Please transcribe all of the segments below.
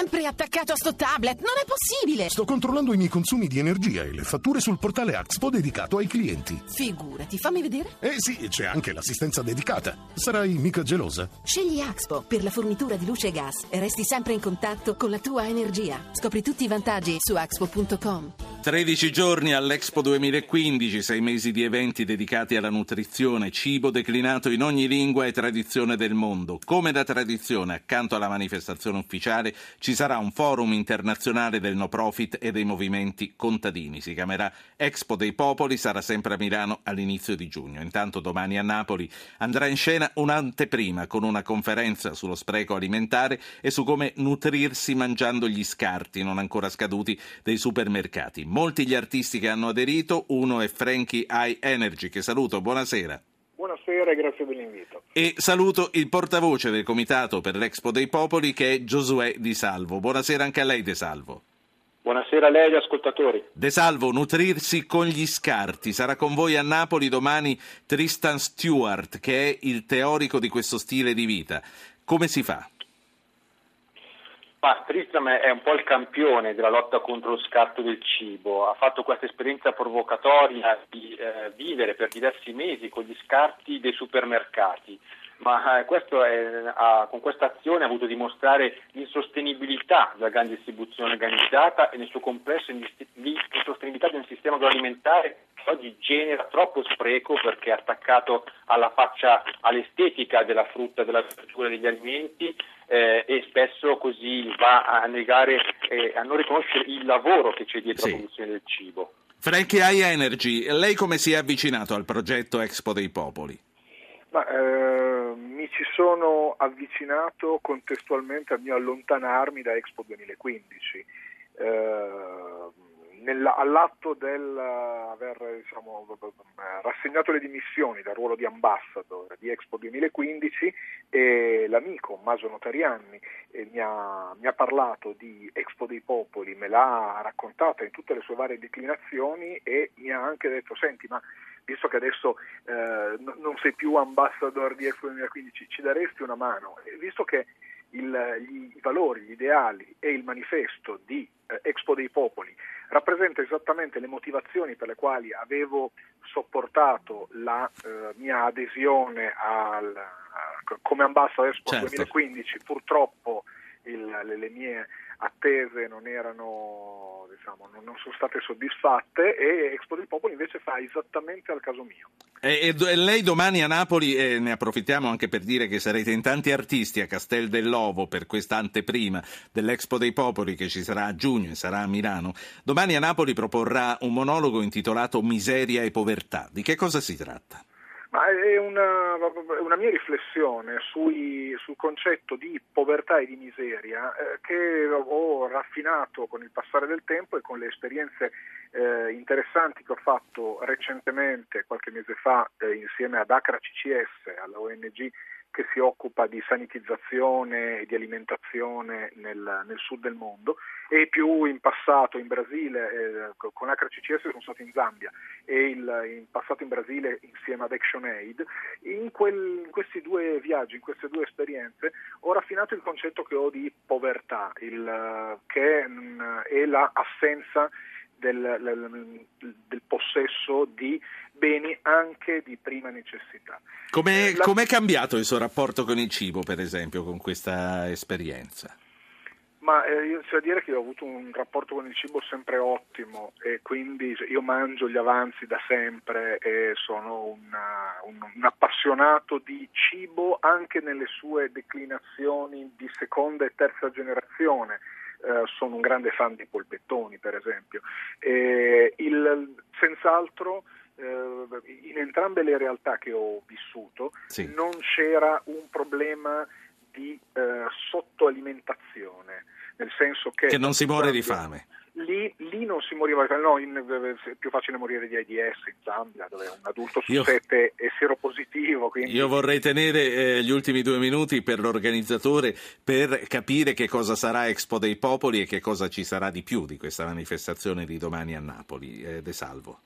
sempre attaccato a sto tablet, non è possibile! Sto controllando i miei consumi di energia e le fatture sul portale Axpo dedicato ai clienti. Figurati, fammi vedere. Eh sì, c'è anche l'assistenza dedicata. Sarai mica gelosa? Scegli Axpo per la fornitura di luce e gas e resti sempre in contatto con la tua energia. Scopri tutti i vantaggi su axpo.com. 13 giorni all'Expo 2015, 6 mesi di eventi dedicati alla nutrizione, cibo declinato in ogni lingua e tradizione del mondo. Come da tradizione, accanto alla manifestazione ufficiale, ci sarà un forum internazionale del no profit e dei movimenti contadini. Si chiamerà Expo dei Popoli, sarà sempre a Milano all'inizio di giugno. Intanto domani a Napoli andrà in scena un'anteprima con una conferenza sullo spreco alimentare e su come nutrirsi mangiando gli scarti non ancora scaduti dei supermercati. Molti gli artisti che hanno aderito, uno è Frankie High Energy, che saluto, buonasera. Buonasera e grazie dell'invito. E saluto il portavoce del Comitato per l'Expo dei Popoli che è Giosuè Di Salvo. Buonasera anche a lei De Salvo. Buonasera a lei e agli ascoltatori. De Salvo, nutrirsi con gli scarti. Sarà con voi a Napoli domani Tristan Stewart, che è il teorico di questo stile di vita. Come si fa? Ma Tristram è un po' il campione della lotta contro lo scarto del cibo, ha fatto questa esperienza provocatoria di eh, vivere per diversi mesi con gli scarti dei supermercati, ma eh, è, ha, con questa azione ha voluto dimostrare l'insostenibilità della grande distribuzione organizzata e nel suo complesso l'insostenibilità di un sistema agroalimentare oggi genera troppo spreco perché è attaccato alla faccia, all'estetica della frutta, della verdura, degli alimenti eh, e spesso così va a negare e a non riconoscere il lavoro che c'è dietro sì. la produzione del cibo. Frankie High Energy, lei come si è avvicinato al progetto Expo dei Popoli? Ma, eh, mi ci sono avvicinato contestualmente al mio allontanarmi da Expo 2015. Eh, nella, all'atto del aver diciamo, rassegnato le dimissioni dal ruolo di ambassador di Expo 2015 e l'amico Maso Notarianni eh, mi, ha, mi, ha, parlato di Expo dei Popoli, me l'ha raccontata in tutte le sue varie declinazioni e mi ha anche detto senti ma visto che adesso eh, non sei più ambassador di Expo 2015 ci daresti una mano? E visto che il, gli, i valori, gli ideali e il manifesto di eh, Expo dei Popoli rappresenta esattamente le motivazioni per le quali avevo sopportato la eh, mia adesione al, come ambassador Expo certo. 2015. Purtroppo il, le, le mie attese non erano diciamo, non, non, sono state soddisfatte e Expo del Popolo invece fa esattamente al caso mio. E, e lei domani a Napoli, eh, ne approfittiamo anche per dire che sarete in tanti artisti a Castel dell'Ovo per questa anteprima dell'Expo dei Popoli che ci sarà a giugno e sarà a Milano. Domani a Napoli proporrà un monologo intitolato Miseria e povertà. Di che cosa si tratta? Ma è una, una mia riflessione sui, sul concetto di povertà e di miseria eh, che ho raffinato con il passare del tempo e con le esperienze eh, interessanti che ho fatto recentemente, qualche mese fa, eh, insieme ad Acra CCS, alla ONG che si occupa di sanitizzazione e di alimentazione nel, nel, sud del mondo e più in passato in Brasile, eh, con HCCS sono stato in Zambia e il, in passato in Brasile insieme ad ActionAid. In, quel, in, questi due viaggi, in queste due esperienze, ho raffinato il concetto che ho di povertà, il, che mh, è l'assenza del, del, possesso di beni anche di prima necessità. Come è cambiato il suo rapporto con il cibo, per esempio, con questa esperienza? Ma eh, io c'è da dire che ho avuto un rapporto con il cibo sempre ottimo e quindi io mangio gli avanzi da sempre e sono una, un, un, appassionato di cibo anche nelle sue declinazioni di seconda e terza generazione eh, sono un grande fan di polpettoni per esempio. Eh, il, senz'altro eh, in entrambe le realtà che ho vissuto sì. non c'era un problema di eh, sottoalimentazione, nel senso che... Che non si muore di fame. Lì, lì, non si moriva, no, in, è più facile morire di AIDS in Zambia, dove un adulto su io, sette è seropositivo. Quindi... Io vorrei tenere eh, gli ultimi due minuti per l'organizzatore per capire che cosa sarà Expo dei Popoli e che cosa ci sarà di più di questa manifestazione di domani a Napoli. Eh, De Salvo.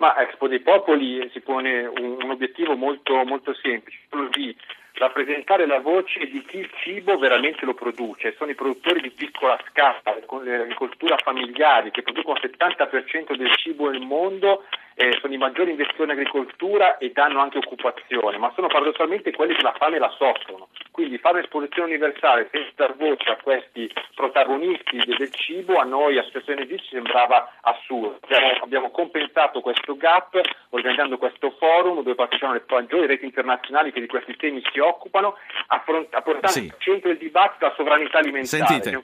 Ma Expo dei Popoli si pone un, un obiettivo molto, molto semplice, quello di rappresentare la voce di chi il cibo veramente lo produce, sono i produttori di piccola scala, agricolture familiari che producono il 70% del cibo nel mondo eh, sono i maggiori investitori in agricoltura e danno anche occupazione, ma sono paradossalmente quelli che la fame la soffrono. Quindi fare un'esposizione universale senza dar voce a questi protagonisti del cibo a noi, Associazione G, ci sembrava assurdo. Abbiamo, abbiamo, compensato questo gap organizzando questo forum dove partecipano le maggiori reti internazionali che di questi temi si occupano, affront- portando sì. al centro del dibattito la sovranità alimentare. Sentite.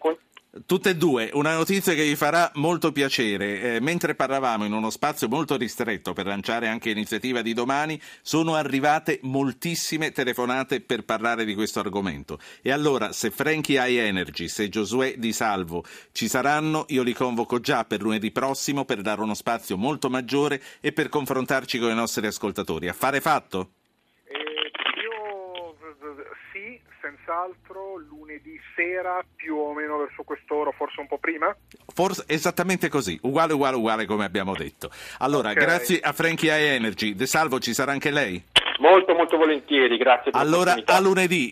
Tutte e due, una notizia che vi farà molto piacere. Eh, mentre parlavamo in uno spazio molto ristretto per lanciare anche l'iniziativa di domani, sono arrivate moltissime telefonate per parlare di questo argomento. E allora, se Frankie High Energy, se Giosuè Di Salvo ci saranno, io li convoco già per lunedì prossimo per dare uno spazio molto maggiore e per confrontarci con i nostri ascoltatori. Affare fatto? Senz'altro lunedì sera più o meno verso quest'ora, forse un po' prima? Forse esattamente così, uguale uguale uguale come abbiamo detto. Allora, okay. grazie a Frankie High Energy. De Salvo ci sarà anche lei? Molto molto volentieri, grazie per Allora a lunedì.